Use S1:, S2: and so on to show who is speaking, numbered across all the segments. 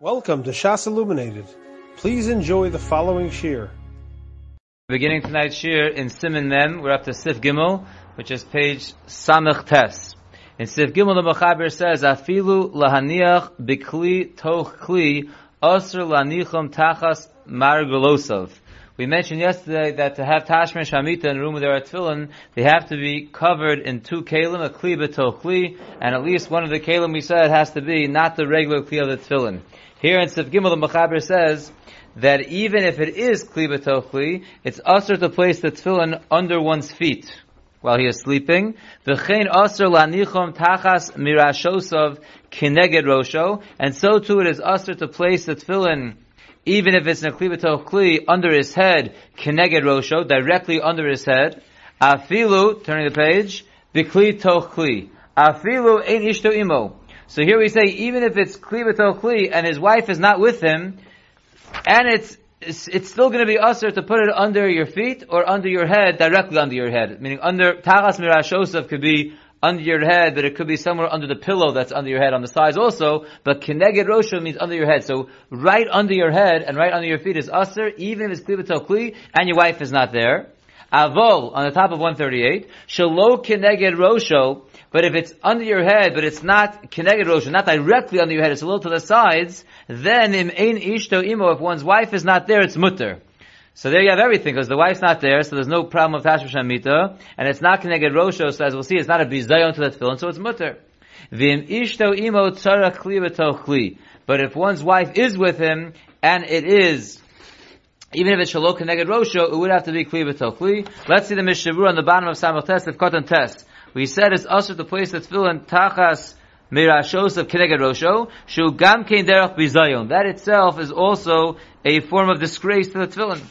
S1: Welcome to Shas Illuminated. Please enjoy the following shir.
S2: Beginning tonight's shir in Siman Mem, we're up to Sif Gimel, which is page Samech Tes. In Sif Gimel, the Mechaber says, Afilu lahaniach bikli toch kli asr lanichom tachas margulosov. We mentioned yesterday that to have Tashma Shamita in a room where there are tefillin, they have to be covered in two kalim, a kli b'toch kli, and at least one of the kalim we said has to be not the regular kli of the tefillin. Here in Sif the Mechaber says that even if it is Kli B'tochli, it's usher to place the tefillin under one's feet while he is sleeping. V'chein usher lanichom tachas mirashosov kineged rosho, and so too it is usher to place the tefillin even if it's a Kli under his head, kineged rosho, directly under his head. Afilu, turning the page, b'kli tochli. Afilu ein ishto imo. So here we say, even if it's kli kli, and his wife is not with him, and it's, it's, it's still going to be usher to put it under your feet or under your head, directly under your head. Meaning under, tachas mirashosov could be under your head, but it could be somewhere under the pillow that's under your head on the sides also, but kineged rosha means under your head. So right under your head and right under your feet is usher, even if it's kli kli, and your wife is not there. Avol, on the top of 138, shalo kineged rosho, but if it's under your head, but it's not kineged rosho, not directly under your head, it's a little to the sides, then im ein ishto imo, if one's wife is not there, it's mutter. So there you have everything, because the wife's not there, so there's no problem of tashmish hamita, and it's not connected rosho, so as we'll see, it's not a bizayon to that tefillin, so it's mutter. Vim ishto imo tzara kli. But if one's wife is with him, and it is even if it's shalok neged rosho, it would have to be kli b'tokli. Let's see the Mishna Berura on the bottom of Samach Test of Kotan Test. We said it's also the place the tefillin tachas mirashos of kineged rosho, shu gam kein derech bizayon. That itself is also a form of disgrace to the tefillin.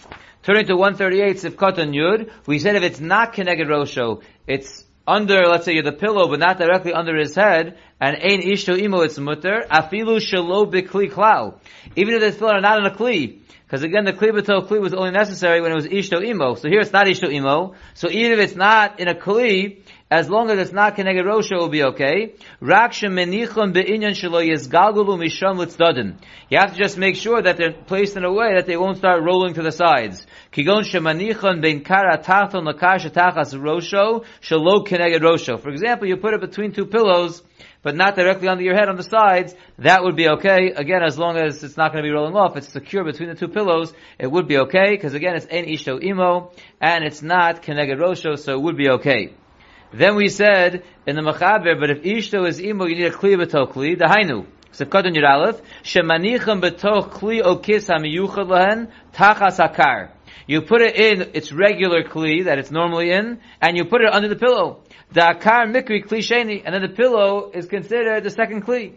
S2: Turning to 138 Sif Kotan Yud, we said if it's not kineged rosho, it's under, let's say, the pillow, but not directly under his head, and ein ishto imo, it's mutter, afilu shalo bikli klal. Even if the tefillin are not in a kli, because again, the kli b'to kli was only necessary when it was ishto imo. So here it's not ishto imo. So even if it's not in a kli, as long as it's not keneged rosha, it will be okay. Rak shemenichon be'inyan shelo yizgalgulu misham litzdadin. You have to just make sure that they're placed in a way that they won't start rolling to the sides. Kigon shemanichon bein kara tachton lakasha tachas rosho shelo keneged rosho. For example, you put it between two pillows, but not directly under your head on the sides, that would be okay. Again, as long as it's not going to be rolling off, it's secure between the two pillows, it would be okay, because again, it's en ishto imo, and it's not keneged rosho, so it would be okay. Then we said in the Machaber, but if ishto is imo, you need a kli b'to kli, the hainu. Sefkot Yud Aleph, shemanicham b'to kli okis hamiyuchad lahen, tachas hakar. You put it in its regular kli that it's normally in, and you put it under the pillow. The akar mikri kli sheni, and then the pillow is considered the second kli.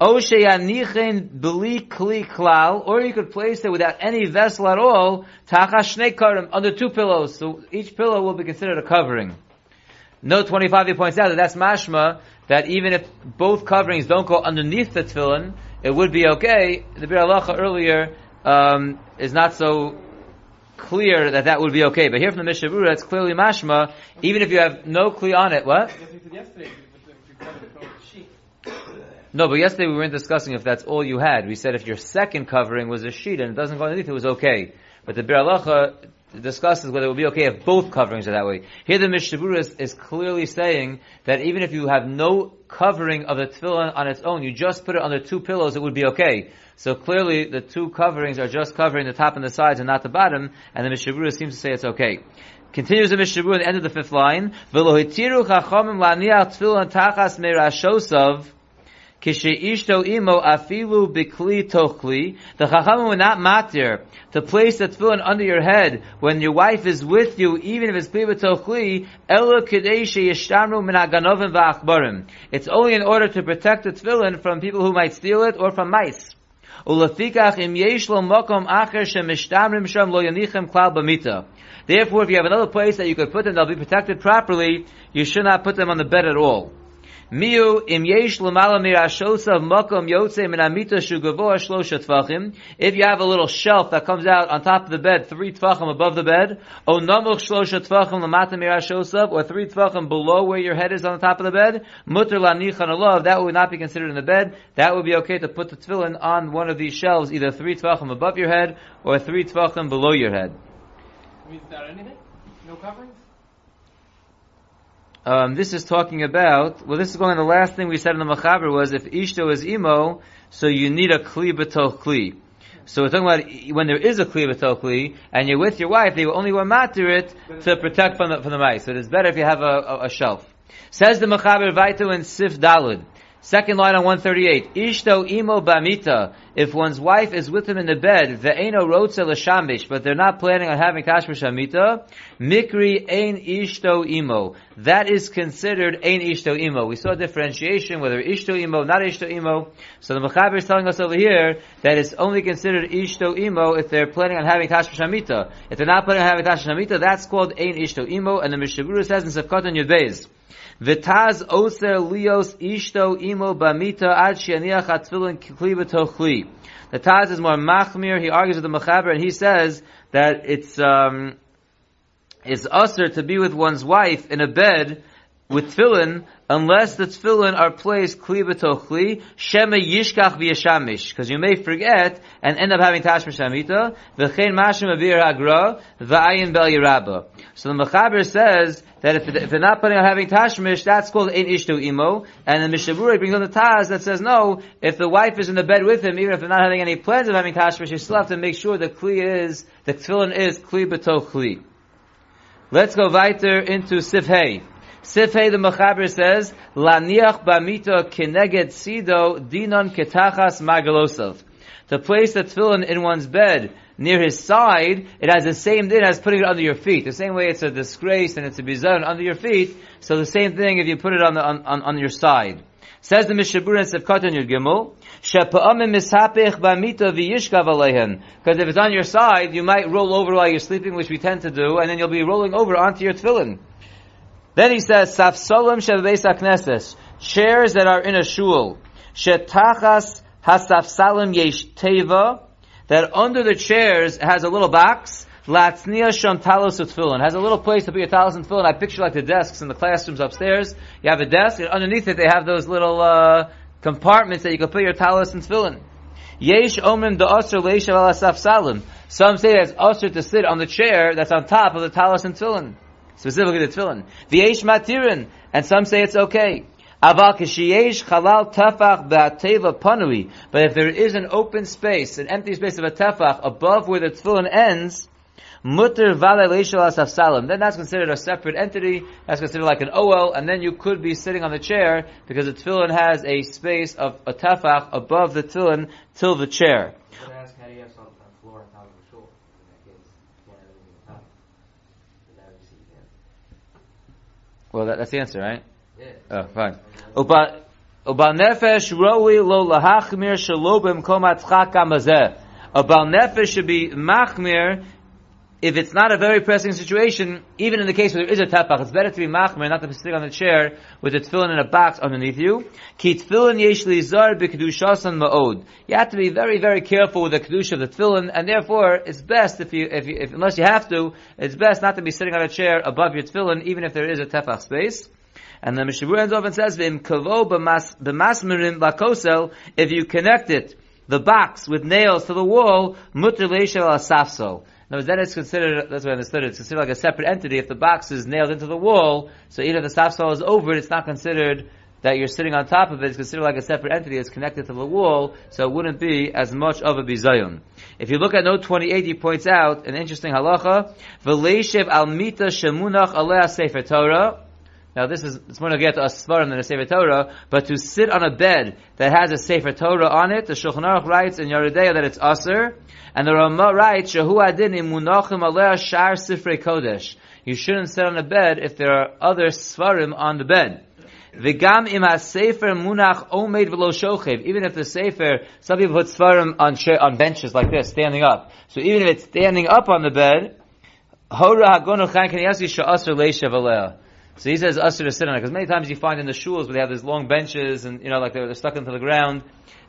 S2: O sheyanichen b'li kli klal, or you could place it without any vessel at all, tachas shnei karim, under two pillows. So each pillow will be considered a covering. Note 25, he points out that that's mashma, that even if both coverings don't go underneath the tefillin, it would be okay. The Biur Halacha earlier um, is not so clear that that would be okay. But here from the Mishna Berura, it's clearly mashma, even if you have no kli on it, what? No, but yesterday we weren't discussing if that's all you had. We said if your second covering was a sheet and it doesn't go underneath, it was okay. But the Biur Halacha discusses whether it would be okay if both coverings are that way. Here the Mishna Berura is, is, clearly saying that even if you have no covering of the tefillin on its own, you just put it under two pillows, it would be okay. So clearly the two coverings are just covering the top and the sides and not the bottom, and the Mishna Berura seems to say it's okay. Continues the Mishna Berura at the end of the fifth line, Kisheishto imo afilu bikli tochli. The chachamim were not matir to place the tefillin under your head when your wife is with you, even if it's kli tochli. Elo kedei sheyishtamru min haganovim. It's only in order to protect the tefillin from people who might steal it or from mice. Therefore, if you have another place that you could put them, they'll be protected properly. You should not put them on the bed at all. Miu im yesh lamala mirashosav makom yotze min amita shugavoa shlosha tvachim. If you have a little shelf that comes out on top of the bed, three tvachim above the bed, o namuch shlosha tvachim lamata mirashosav, or three tvachim below where your head is on the top of the bed, mutter lanichan alav, that would not be considered in the bed. That would be okay to put the tefillin on one of these shelves, either three tvachim above your head, or three tvachim below your head.
S3: Means without anything? No coverings?
S2: Um, this is talking about, well, this is going, the last thing we said in the Machaber was if Ishto is Imo, so you need a Kli B'toch Kli. So we're talking about when there is a Kli B'toch Kli, and you're with your wife, they will only want matter it to protect from the, from the mice. So it's better if you have a, a, a shelf. Says the Machaber Vaitu in Sif Dalud. Second line on 138. Ishto imo bamita. If one's wife is with him in the bed, ve'eno rotze l'shamish, but they're not planning on having kashmir shamita, mikri ein ishto imo. That is considered ein ishto imo. We saw differentiation, whether ishto imo, not ishto imo. So the Mechaber is telling us over here that it's only considered ishto imo if they're planning on having tashmish shamita. If they're not planning on having tashmish shamita, that's called ein ishto imo, and the Mishna Berura says in Sefkat and Yudbeis, V'taz oser lios ishto imo bamita ad sheniach atfilin kli b'tochli. The Taz is more machmir. He argues with the Mechaber, and he says that it's um, it's usher to be with one's wife in a bed with tefillin unless the tefillin are placed kli b'tochli shema yishkach v'yashamish because you may forget and end up having tashmish shamita v'chein mashim avir hagra v'ayin bel yirabah. So the Mechaber says that if, if they're not planning on having tashmish, that's called ein ishtu imo. And the Mishna Berura brings on the Taz that says no, if the wife is in the bed with him, even if they're not having any plans of having tashmish, you still have to make sure the kli is, the tefillin is kli b'toch kli. Let's go weiter into Sifhei. Sifhei the Mechaber says, Laniach bamita keneged sido dinon ketachas magalosov. To place the tefillin in one's bed near his side, it has the same din as putting it under your feet. The same way it's a disgrace and it's a bizarre under your feet, so the same thing if you put it on the, on, on, on your side. Says the Mishna Berura in Sefkat and Yud Gimel, Shepa'amim. Because if it's on your side, you might roll over while you're sleeping, which we tend to do, and then you'll be rolling over onto your tefillin. Then he says, Safsolim shebeis. Chairs that are in a shul. Shetachas hasafsalim yesh teva. That under the chairs has a little box. Has a little place to put your talos and tefillin. I picture like the desks in the classrooms upstairs. You have a desk, and underneath it they have those little, uh, compartments that you can put your talos and tefillin. Some say that it's usher to sit on the chair that's on top of the talos and tefillin. Specifically the tefillin. V'yesh matirin. And some say it's okay. Aval kishiyesh chalal tefach ba'ateva panui. But if there is an open space, an empty space of a tefach above where the tefillin ends, mutter vale leishal asafsalim. Then that's considered a separate entity. That's considered like an OL, and then you could be sitting on the chair because the tefillin has a space of a tefach above the tefillin till the chair.
S3: But ask how do you have something on the floor on top of the shul? In that case, you can't have anything on top. But that would see you
S2: Well, that, that's the answer, right?
S3: can.
S2: Oh, fine. Uba, nefesh roi lo lahachmir shelo b'mkom atzchak hamazeh. A bal nefesh should be machmir if it's not a very pressing situation, even in the case where there is a tefach, it's better to be machmir, not to be sitting on the chair with the tefillin in a box underneath you. Ki tefillin yesh lizar b'kedushasan ma'od. You have to be very, very careful with the kedusha of the tefillin, and therefore, it's best if you, if you, if, unless you have to, it's best not to be sitting on a chair above your tefillin, even if there is a tefach space. And the Mishna Berura ends off and says, "V'im kavo b'masmirin lakosel." If you connect it, the box with nails to the wall, mutter leishel asafso. No, then it's considered, that's what I understood, it's considered like a separate entity. If the box is nailed into the wall, so even if the safsol is over it, it's not considered that you're sitting on top of it, it's considered like a separate entity that's connected to the wall, so it wouldn't be as much of a bizayon. If you look at note 28, he points out an interesting halacha, V'leishev al mita shemunach alea sefer Torah, now this is, it's more to get to a svarim than a Sefer Torah, but to sit on a bed that has a Sefer Torah on it, the Shulchan Aruch writes in Yoreh De'ah that it's Aser, and the Ramah writes, Shehu adin imunachim aleh shar sifrei kodesh. You shouldn't sit on a bed if there are other svarim on the bed. V'gam im ha-sefer munach omeid v'lo shochev. Even if the sefer, some people put svarim on, on benches like this, standing up. So even if it's standing up on the bed, hora hagonu chan kan yasi sha'aser leishav aleh. So he says usher to sit on it because many times you find in the shuls where they have these long benches and you know like they're, stuck into the ground,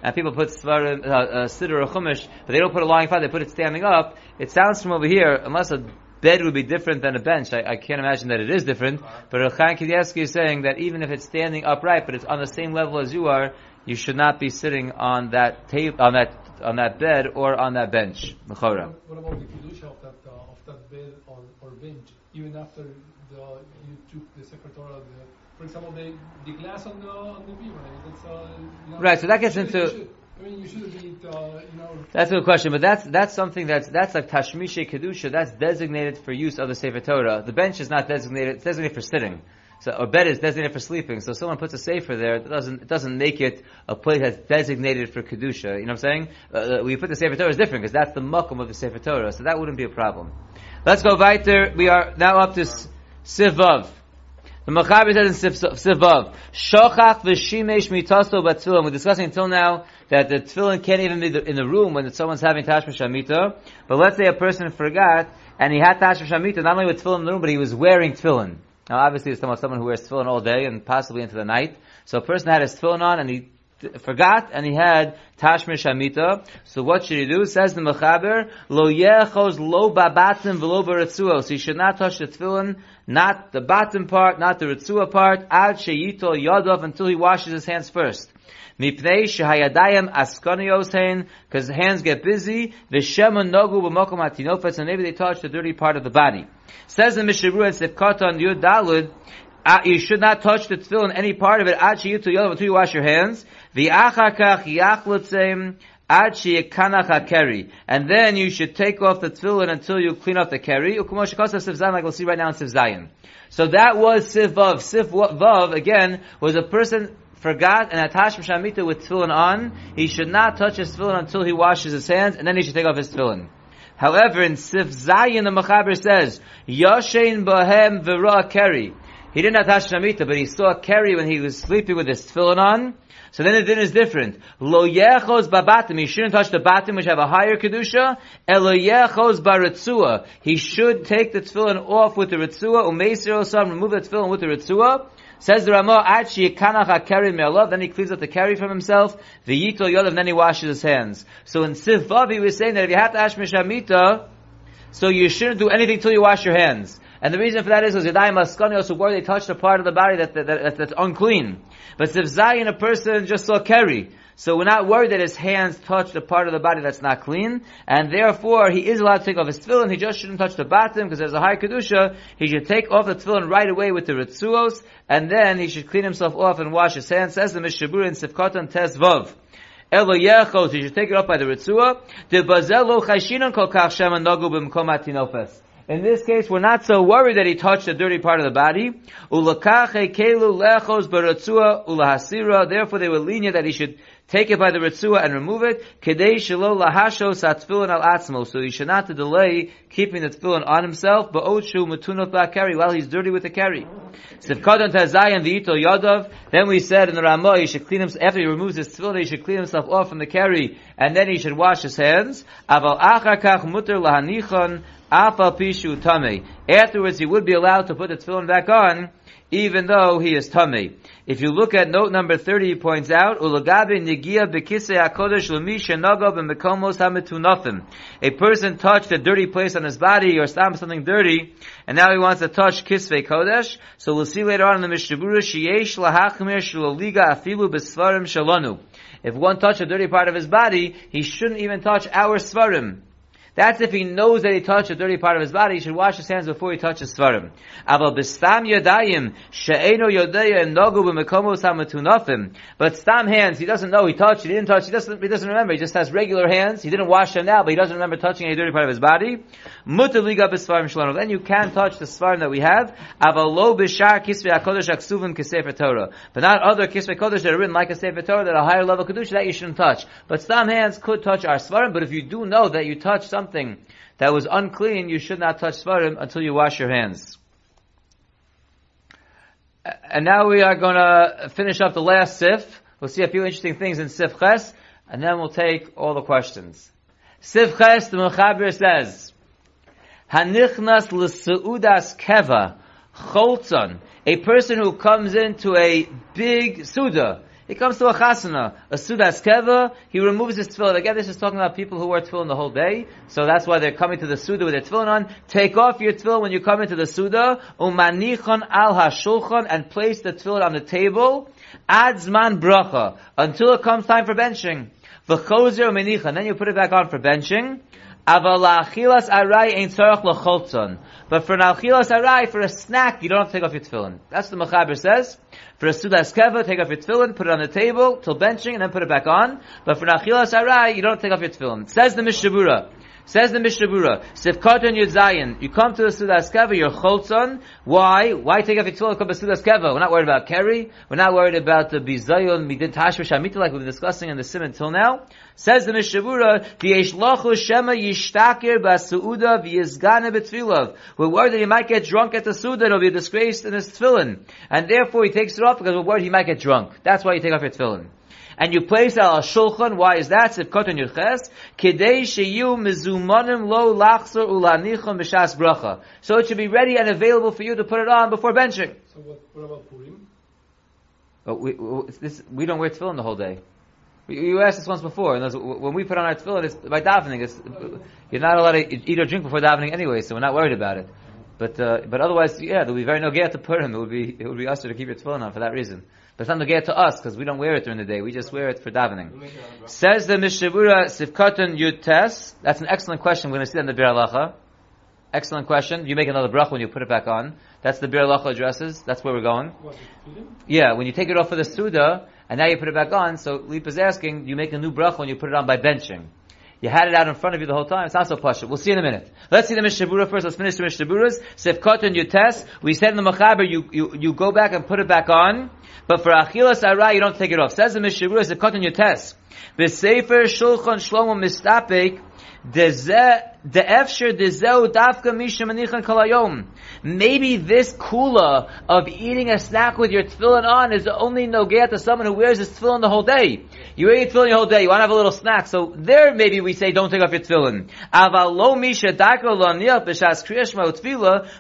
S2: and people put svarim, uh, uh, siddur or chumash, but they don't put it lying flat; they put it standing up. It sounds from over here, unless a bed would be different than a bench. I, I can't imagine that it is different. But Rechan Kidyaski is saying that even if it's standing upright, but it's on the same level as you are, you should not be sitting on that table, on that on that bed or on that bench.
S4: What about the kedusha of that uh, of that bed or, or bench? Even after the you took the Sefer Torah, the, for example, the, the glass on the on the beam, right? That's uh, you know,
S2: Right, so that gets
S4: should-
S2: into-
S4: should- I mean, you shouldn't be, uh, you know.
S2: That's a good question, but that's that's something that's that's like tashmishe kedusha. That's designated for use of the sefer Torah. The bench is not designated; it's designated for sitting. So a bed is designated for sleeping. So if someone puts a sefer there. It doesn't it doesn't make it a place that's designated for kedusha. You know what I'm saying? Uh, we put the sefer Torah is different because that's the makom of the sefer Torah. So that wouldn't be a problem. Let's go weiter. We are now up to S- Sivav. The Machaber says in Siv- Sivav, Shochach v'shimesh mitaso b'tfilin. We're discussing until now that the tefillin can't even be in the room when someone's having tashmish shamita. But let's say a person forgot and he had tashmish shamita not only with tefillin in the room, but he was wearing tefillin. Now, obviously, it's talking about someone who wears tefillin all day and possibly into the night. So a person had his tefillin on and he forgot and he had tashmish shamita. So what should he do? Says the Mechaber, lo yechos lo babatim v'lo b'retzuo. So he should not touch the tefillin, not the bottom part, not the retzua part, ad sheyito yadov until he washes his hands first. Mipnei shehayadayim askonios because the hands get busy, v'shema nogu b'mokom hatinofetz, and maybe they touch the dirty part of the body. Says the Mishna Berura and Sifkata on Yud Dalud, Uh, you should not touch the tefillin, any part of it, ad sheyitu yadav, until you wash your hands. V'achakach yachlotzem, ad sheyekanach hakeri. And then you should take off the tefillin until you clean off the keri. Ukumosh Siv Zayin, like we'll see right now in Siv Zayin. So that was Siv Vav. Vav, again, was a person forgot and attached Shamita with tefillin on, he should not touch his tefillin until he washes his hands, and then he should take off his tefillin. However, in Sif Zayin, the Machaber says, Yoshein Bohem V'ra Keri. He didn't attach Shamita, but he saw Keri when he was sleeping with his tefillin on. So then the din is different. Lo yechos babatim. He shouldn't touch the batim which have a higher kedusha. Elo yechos baritzua. He should take the tefillin off with the ritzua. Umeisir osam. Remove the tefillin with the ritzua. Says the Ramah, Achi kanach hakeri me'alav, then he cleans up the carry from himself, the yitol yolav, then he washes his hands. So in Siv Vav, he was saying that if you have to ash mishamita, so you shouldn't do anything till you wash your hands. And the reason for that is Yadayim Askanios, where they touched a part of the body that, that, that, that's unclean. But Siv Zayin, a person just saw carry. So we're not worried that his hands touched a part of the body that's not clean, and therefore he is allowed to take off his tefillin. He just shouldn't touch the bottom because there's a high kedusha. He should take off the tefillin right away with the ritzuos, and then he should clean himself off and wash his hands. Says the Mishna Berura in Sifkatan Tes Vav. Elo yechos, he should take it off by the ritzua. De bazelo chayshinon kol kach shema nagu b'mkom atinofes. In this case, we're not so worried that he touched the dirty part of the body. Therefore, they were lenient that he should take it by the ritzua and remove it. So he should not to delay keeping the tefillin on himself. While he's dirty with the yadav. Then we said in the Ramah, he should clean himself, after he removes his tefillin, he should clean himself off from the keri, and then he should wash his hands. Aval achakach Afa pishu tame. Afterwards, he would be allowed to put the tefillin back on, even though he is tummy. If you look at note number 30, he points out, Ulagabe nigia bekise hakodesh lumisha nagav mekomos hametunafim. A person touched a dirty place on his body, or stopped something dirty, and now he wants to touch kisvei kodesh. So we'll see later on in the Mishna Berura, sheyesh lahachmir shaloliga afilu besvarim shalonu. If one touched a dirty part of his body, he shouldn't even touch our svarim. That's if he knows that he touched a dirty part of his body, he should wash his hands before he touches svarim. Aval bistam yadayim she'eno yodeya nogu b'mekomos hamatunafim. But stam hands, he doesn't know he touched, he didn't touch, he doesn't, he doesn't remember, he just has regular hands, he didn't wash them now, but he doesn't remember touching any dirty part of his body. Mutter liga b'svarim. Then you can touch the svarim that we have. Aval lo b'shar kisvei HaKodesh aksuvim k'sefer Torah. But not other kisvei kodesh that are written like a sefer Torah that are higher level kedusha, that you shouldn't touch. But stam hands could touch our svarim, but if you do know that you touched something that was unclean, you should not touch svarim until you wash your hands. And now we are going to finish up the last sif. We'll see a few interesting things in sif ches, and then we'll take all the questions. Sif ches, the Mechaber says, Hanichnas l'seudas keva, cholzon. a person who comes into a big Suda, he comes to a chasana, a sudas keva, he removes his tefillin. Again, this is talking about people who wear tefillin the whole day, so that's why they're coming to the suda with their tefillin on. Take off your tefillin when you come into the suda, umanichon al hashulchan, and place the tefillin on the table, adzman bracha, until it comes time for benching. V'chozer umenicha, then you put it back on for benching. But for an achilas arai, for a snack, you don't have to take off your tefillin. That's what the Mechaber says. For a sudas keva, take off your tefillin, put it on the table till benching, and then put it back on. But for an achilas arai, you don't take off your tefillin. Says the Mishna Berura. Says the Mishna Berura, Sifkarton Yudzayin, you come to the Sudas Keva, you're Cholzon, why? Why take off your tefillin, come to Sudas Keva? We're not worried about Kerry, we're not worried about the Bizayon, Midin Tashva Shamita, like we've been discussing in the Sim until now. Says the Mishna Berura, V'yesh lochu shema yishtakir ba'su'uda v'yizgane b'tfilav. We're worried that he might get drunk at the Suda and he'll be disgraced in his tefillin. And therefore he takes it off because we're worried he might get drunk. That's why you take off your tefillin and you place it al shulchan. Why is that? Sivkot and Yurches. Kedei sheyu mizumanim lo lachzer ulanichon b'shas bracha. So it should be ready and available for you to put it on before benching.
S4: So what, what about Purim?
S2: But we, we, this, we don't wear tefillin the whole day. You asked this once before, and when we put on our tefillin, it's by davening. It's, you're not allowed to eat or drink before davening anyway, so we're not worried about it. But uh, but otherwise, yeah, there'll be very no get to Purim. It would be it would be us to keep your tefillin on for that reason. But it's not no get to us because we don't wear it during the day. We just wear it for davening. Says the Mishna Berura Sivkatan Yud Tes. That's an excellent question. We're going to see that in the Biur Halacha. Excellent question. You make another brach when you put it back on. That's the Biur Halacha addresses. That's where we're going.
S4: What,
S2: Yeah, when you take it off for the Suda, and now you put it back on, so Lipa is asking, you make a new brach when you put it on by benching. You had it out in front of you the whole time. It's not so pashut. We'll see in a minute. Let's see the Mishna Berura first. Let's finish the Mishna Beruras. Sefkot and Yutes. We said in the Machaber, you, you, you go back and put it back on. But for Achilas Arai, you don't take it off. Says the Mishna Berura, Sefkot and Yutes. V'sefer Shulchan Shlomo Mistapek. The efsher dezeu dafka misha manichan kalayom. Maybe this kula of eating a snack with your tefillin on is only nogea to someone who wears his tefillin the whole day. You wear your tefillin the whole day, you want to have a little snack, so there maybe we say don't take off your tefillin.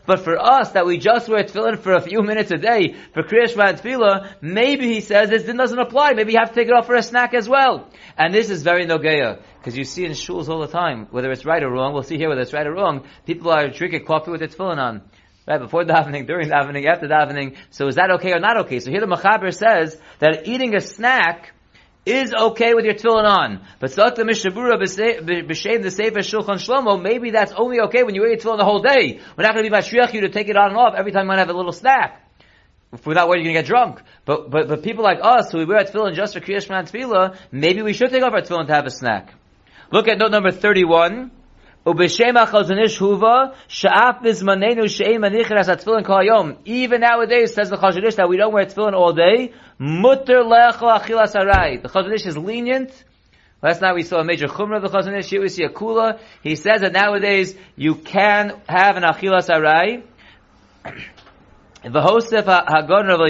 S2: But for us that we just wear tefillin for a few minutes a day for kriyashma and tefillah, maybe he says this doesn't apply, maybe you have to take it off for a snack as well. And this is very nogea. Because you see in shuls all the time, whether it's right or wrong, we'll see here whether it's right or wrong, people are drinking coffee with their tefillin on. Right, before davening, during davening, after davening. So is that okay or not okay? So here the Machaber says that eating a snack is okay with your tefillin on. But Sak the Mishna Berura b'shem the Sefer Shulchan Shlomo, maybe that's only okay when you wear your tefillin the whole day. We're not going to be mashriach you to take it on and off every time you want to have a little snack. Without worrying you're going to get drunk. But, but, but people like us, who we wear a tefillin just for Kriyash Man Tefillah, maybe we should take off our tefillin to have a snack. Look at note number 31. Even nowadays, says the Chazon Ish, that we don't wear tefillin all day. The Chazon Ish is lenient. Last night we saw a major chumrah of the Chazon Ish. Here we see a kula. He says that nowadays you can have an Achilas Harai. The Hosef Hagon Rav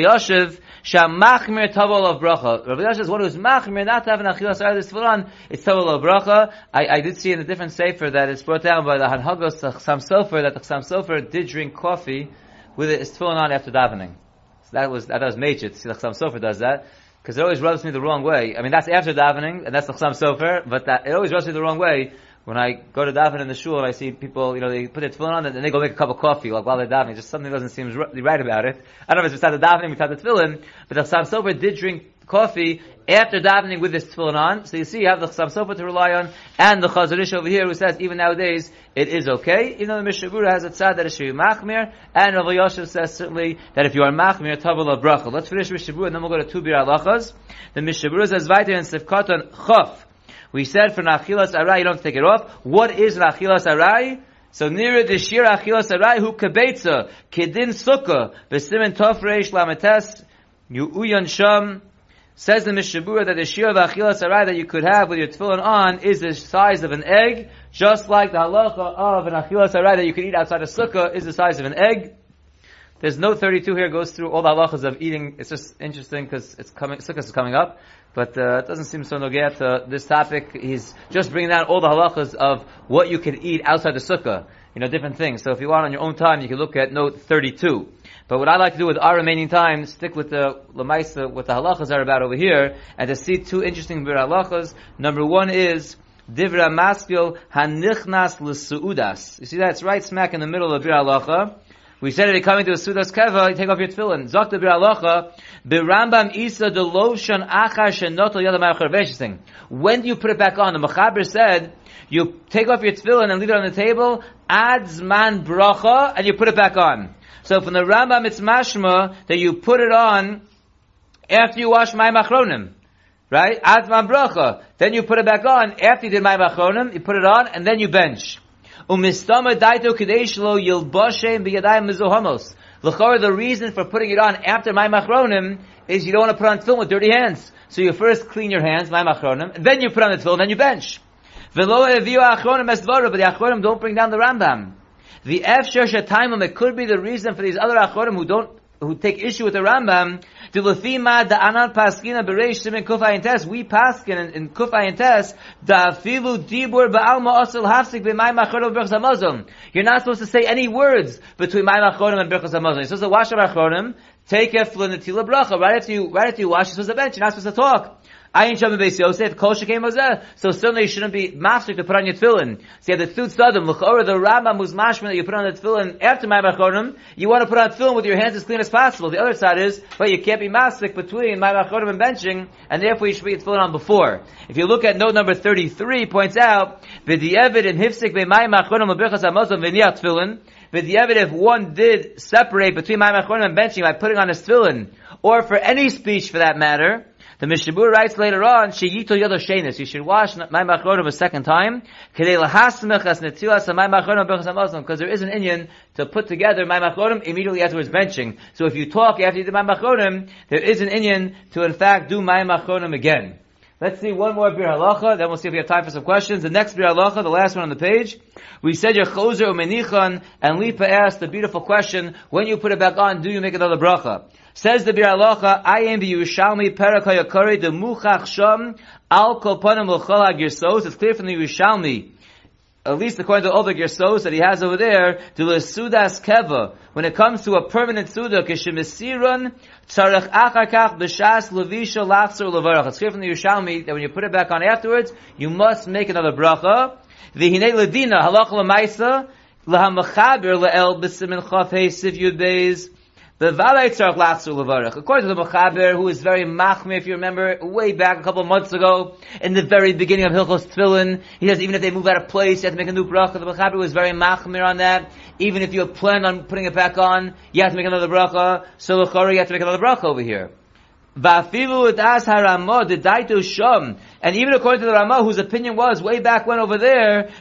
S2: Shamachmir Tavol of Bracha. Rav Yosef is one who's machmir, not to have an Achilas this Tefillin, it's Tavol of Bracha. I, I did see in a different sefer that it's brought down by the Hanhagos Chasam Sofer that the Chasam Sofer did drink coffee with his Tefillin on after davening. So that was, that was major. See, the Chasam Sofer does that. Because it always rubs me the wrong way. I mean, that's after davening, and that's the Chasam Sofer, but that, it always rubs me the wrong way when I go to daven in the shul and I see people, you know, they put their tefillin on and then they go make a cup of coffee like while they're davening. Just something doesn't seem right about it. I don't know if it's beside the davening, beside the tefillin, but the Chasam Sofer did drink coffee after davening with his tefillin on. So you see, you have the Chasam Sofer to rely on and the Chazon Ish over here who says even nowadays it is okay. Even though the Mishna Berura has a tzad that it should machmir, and Rav Yosef says certainly that if you are machmir, tavel of bracha. Let's finish Mishna Berura and then we'll go to two biur halachas. The Mishna Berura says weiter in Sifkatan Chaf. We said for Nachilas Arai, you don't take it off. What is Nachilas Arai? So near the Shir Achilas Arai, who kebetza, kedin sukkah, b'simen tof reish lametes, uyan sham, says the Mishna Berura that the Shir of Achilas Arai that you could have with your tefillin on is the size of an egg, just like the halacha of an Achilas Arai that you could eat outside a sukkah is the size of an egg. There's note 32 here goes through all the halachas of eating. It's just interesting because it's coming, Sukkot is coming up, but uh, it doesn't seem so nogea to this topic. He's just bringing down all the halachas of what you can eat outside the sukkah. You know, different things. So if you want on your own time, you can look at note 32. But what I like to do with our remaining time, stick with the lamaisa, what the halachas are about over here, and to see two interesting biur halachas. Number one is divra maskil hanichnas l'suudas. You see that? It's right smack in the middle of biur halacha. We said if you're coming to a Sudas Keva, you take off your tefillin. Zokta biur halacha, Rambam isa de lotion achar shenoto yadam When do you put it back on? The Mechaber said, you take off your tefillin and leave it on the table, adds man bracha, and you put it back on. So from the Rambam it's mashma that you put it on after you wash my machronim. Right? Adman bracha. Then you put it back on after you did my machronim, you put it on, and then you bench. Umistama daito the reason for putting it on after my machronim is you don't want to put on film with dirty hands. So you first clean your hands, my machronim, then you put on the film, then you bench. But the achronim don't bring down the Rambam. The efsher shatimim, it could be the reason for these other achronim who don't who take issue with the Rambam, the da anan paskina we paskin in, in kufay tes, da filu dibur ba'alma osel hafsik b'may machorim. You're not supposed to say any words between my machorim and berchas hamazon. You're supposed to wash machorim, take a flinatila bracha, right after you, right after you wash, you're supposed to bench, you're not supposed to talk. Ayin Shem Beis Yosef, Kol Shekem Hazeh. So certainly you shouldn't be mafsik to put on your tefillin. You have the Tzut Sadim, L'chora, the Rambam who's mashman that you put on the tefillin after my Machorim, you want to put on tefillin with your hands as clean as possible. The other side is, but you can't be mafsik between my Machorim and benching, and therefore you should put your tefillin on before. If you look at note number 33, points out, V'di'evid in Hifsik B'may Machorim L'berchas HaMozom V'niyat tefillin, V'di'evid if one did separate between my Machorim and benching by putting on his tefillin, or for any speech for that matter, the Mishna Berura writes later on, Sheyito Yodo Shenis, you should wash my machronim a second time, because there is an Indian to put together my machronim immediately afterwards benching. So if you talk after you do my machronim, there is an Indian to in fact do my machronim again. Let's see one more biur halacha, then we'll see if we have time for some questions. The next biur halacha, the last one on the page. We said your choser umenichan, and Lipa asked the beautiful question, when you put it back on, do you make another bracha? Says the Biur Halacha, I am the Yerushalmi Perakayakari, the Muchach Sham, Al Kopanim L'chol Girsos. It's clear from the Yerushalmi, at least according to all the Girsos that he has over there, to the Sudas Keva, when it comes to a permanent Suda, Kishimisiran, Tzarech Achakach, B'shas, Levisha, Lachzer, Levarach. It's clear from the Yerushalmi that when you put it back on afterwards, you must make another bracha. V'hinei Ledina, Halach L'maisa, L'hamachaber Le'el B'simin Chav Hei Siv Yud Beis, According to the Mechaber, who is very machmir, if you remember, way back a couple of months ago, in the very beginning of Hilchos Tefillin, he says even if they move out of place, you have to make a new bracha. The Mechaber was very machmir on that. Even if you plan on putting it back on, you have to make another bracha. So you have to make another bracha over here. And even according to the Rama, whose opinion was way back when over there,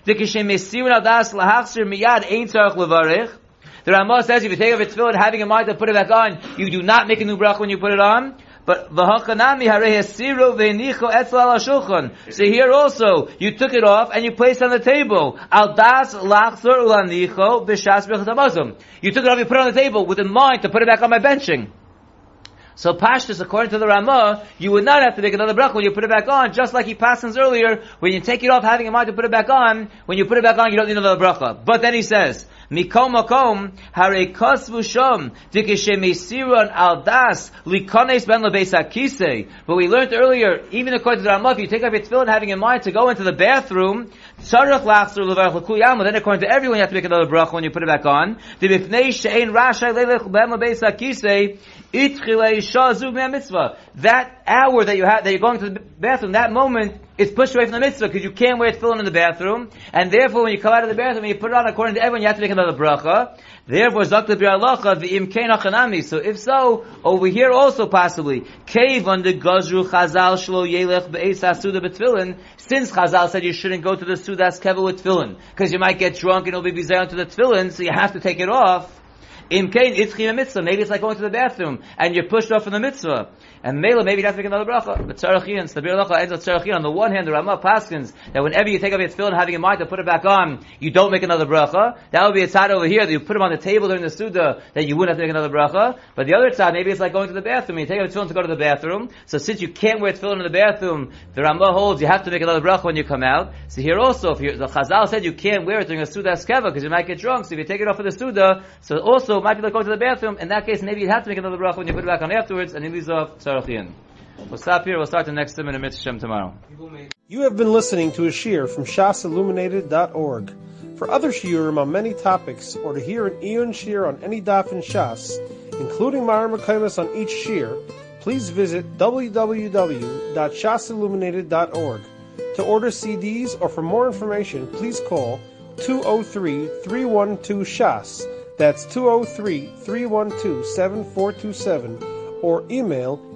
S2: the Ramah says if you take off its tefillin, having in mind to put it back on, you do not make a new bracha when you put it on. But. So here also, you took it off and you placed on the table. Al das. You took it off, you put it on the table with in mind to put it back on my benching. So Pashtus, according to the Ramah, you would not have to make another bracha when you put it back on, just like he passes earlier, when you take it off having in mind to put it back on, when you put it back on, you don't need another bracha. But then he says, Mikom makom, hare kosvu shom, dikeshe al das, likones ben lebeis akise. But we learned earlier, even according to the Ramah, if you take off your tefillin having in mind to go into the bathroom, then according to everyone you have to make another bracha when you put it back on. That hour that you have, that you're going to the bathroom, that moment is pushed away from the mitzvah because you can't wear tefillin in the bathroom, and therefore when you come out of the bathroom and you put it on according to everyone, you have to make another bracha. Therefore, zakta bi'alacha the imkein achanami. So if so, over here also possibly, cave under gazru chazal shlo yelech be'es asuda betfillin, since chazal said you shouldn't go to the sudas keva with tefillin, because you might get drunk and it'll be bizayon to the tefillin, so you have to take it off. Kain itzchim a mitzvah. Maybe it's like going to the bathroom and you're pushed off from the mitzvah. And Mela, maybe to make another bracha. But tzarachian, stabir lacha, ends with tzarachian. On the one hand, the Ramah paskins that whenever you take off your tefillin, having in mind to put it back on, you don't make another bracha. That would be a tzad over here that you put them on the table during the suda that you wouldn't have to make another bracha. But the other tzad, maybe it's like going to the bathroom. You take off your tefillin to go to the bathroom. So since you can't wear tefillin in the bathroom, the Ramah holds you have to make another bracha when you come out. So here also, if you the Chazal said you can't wear it during a suda skeva because you might get drunk. So if you take it off for the suda, so also might be like going to the bathroom. In that case, maybe you have to make another bracha when you put it back on afterwards, and it leaves off tzarachian. We'll stop here. We'll start the next minute Mitzvah tomorrow.
S1: You have been listening to a shear from shasilluminated.org. For other shiurim on many topics, or to hear an Eon shear on any daf in Shas, including Mara Mekaimas on each shear, please visit www.shasilluminated.org. To order CDs or for more information, please call 203-312-SHAS. That's 203-312-7427 or email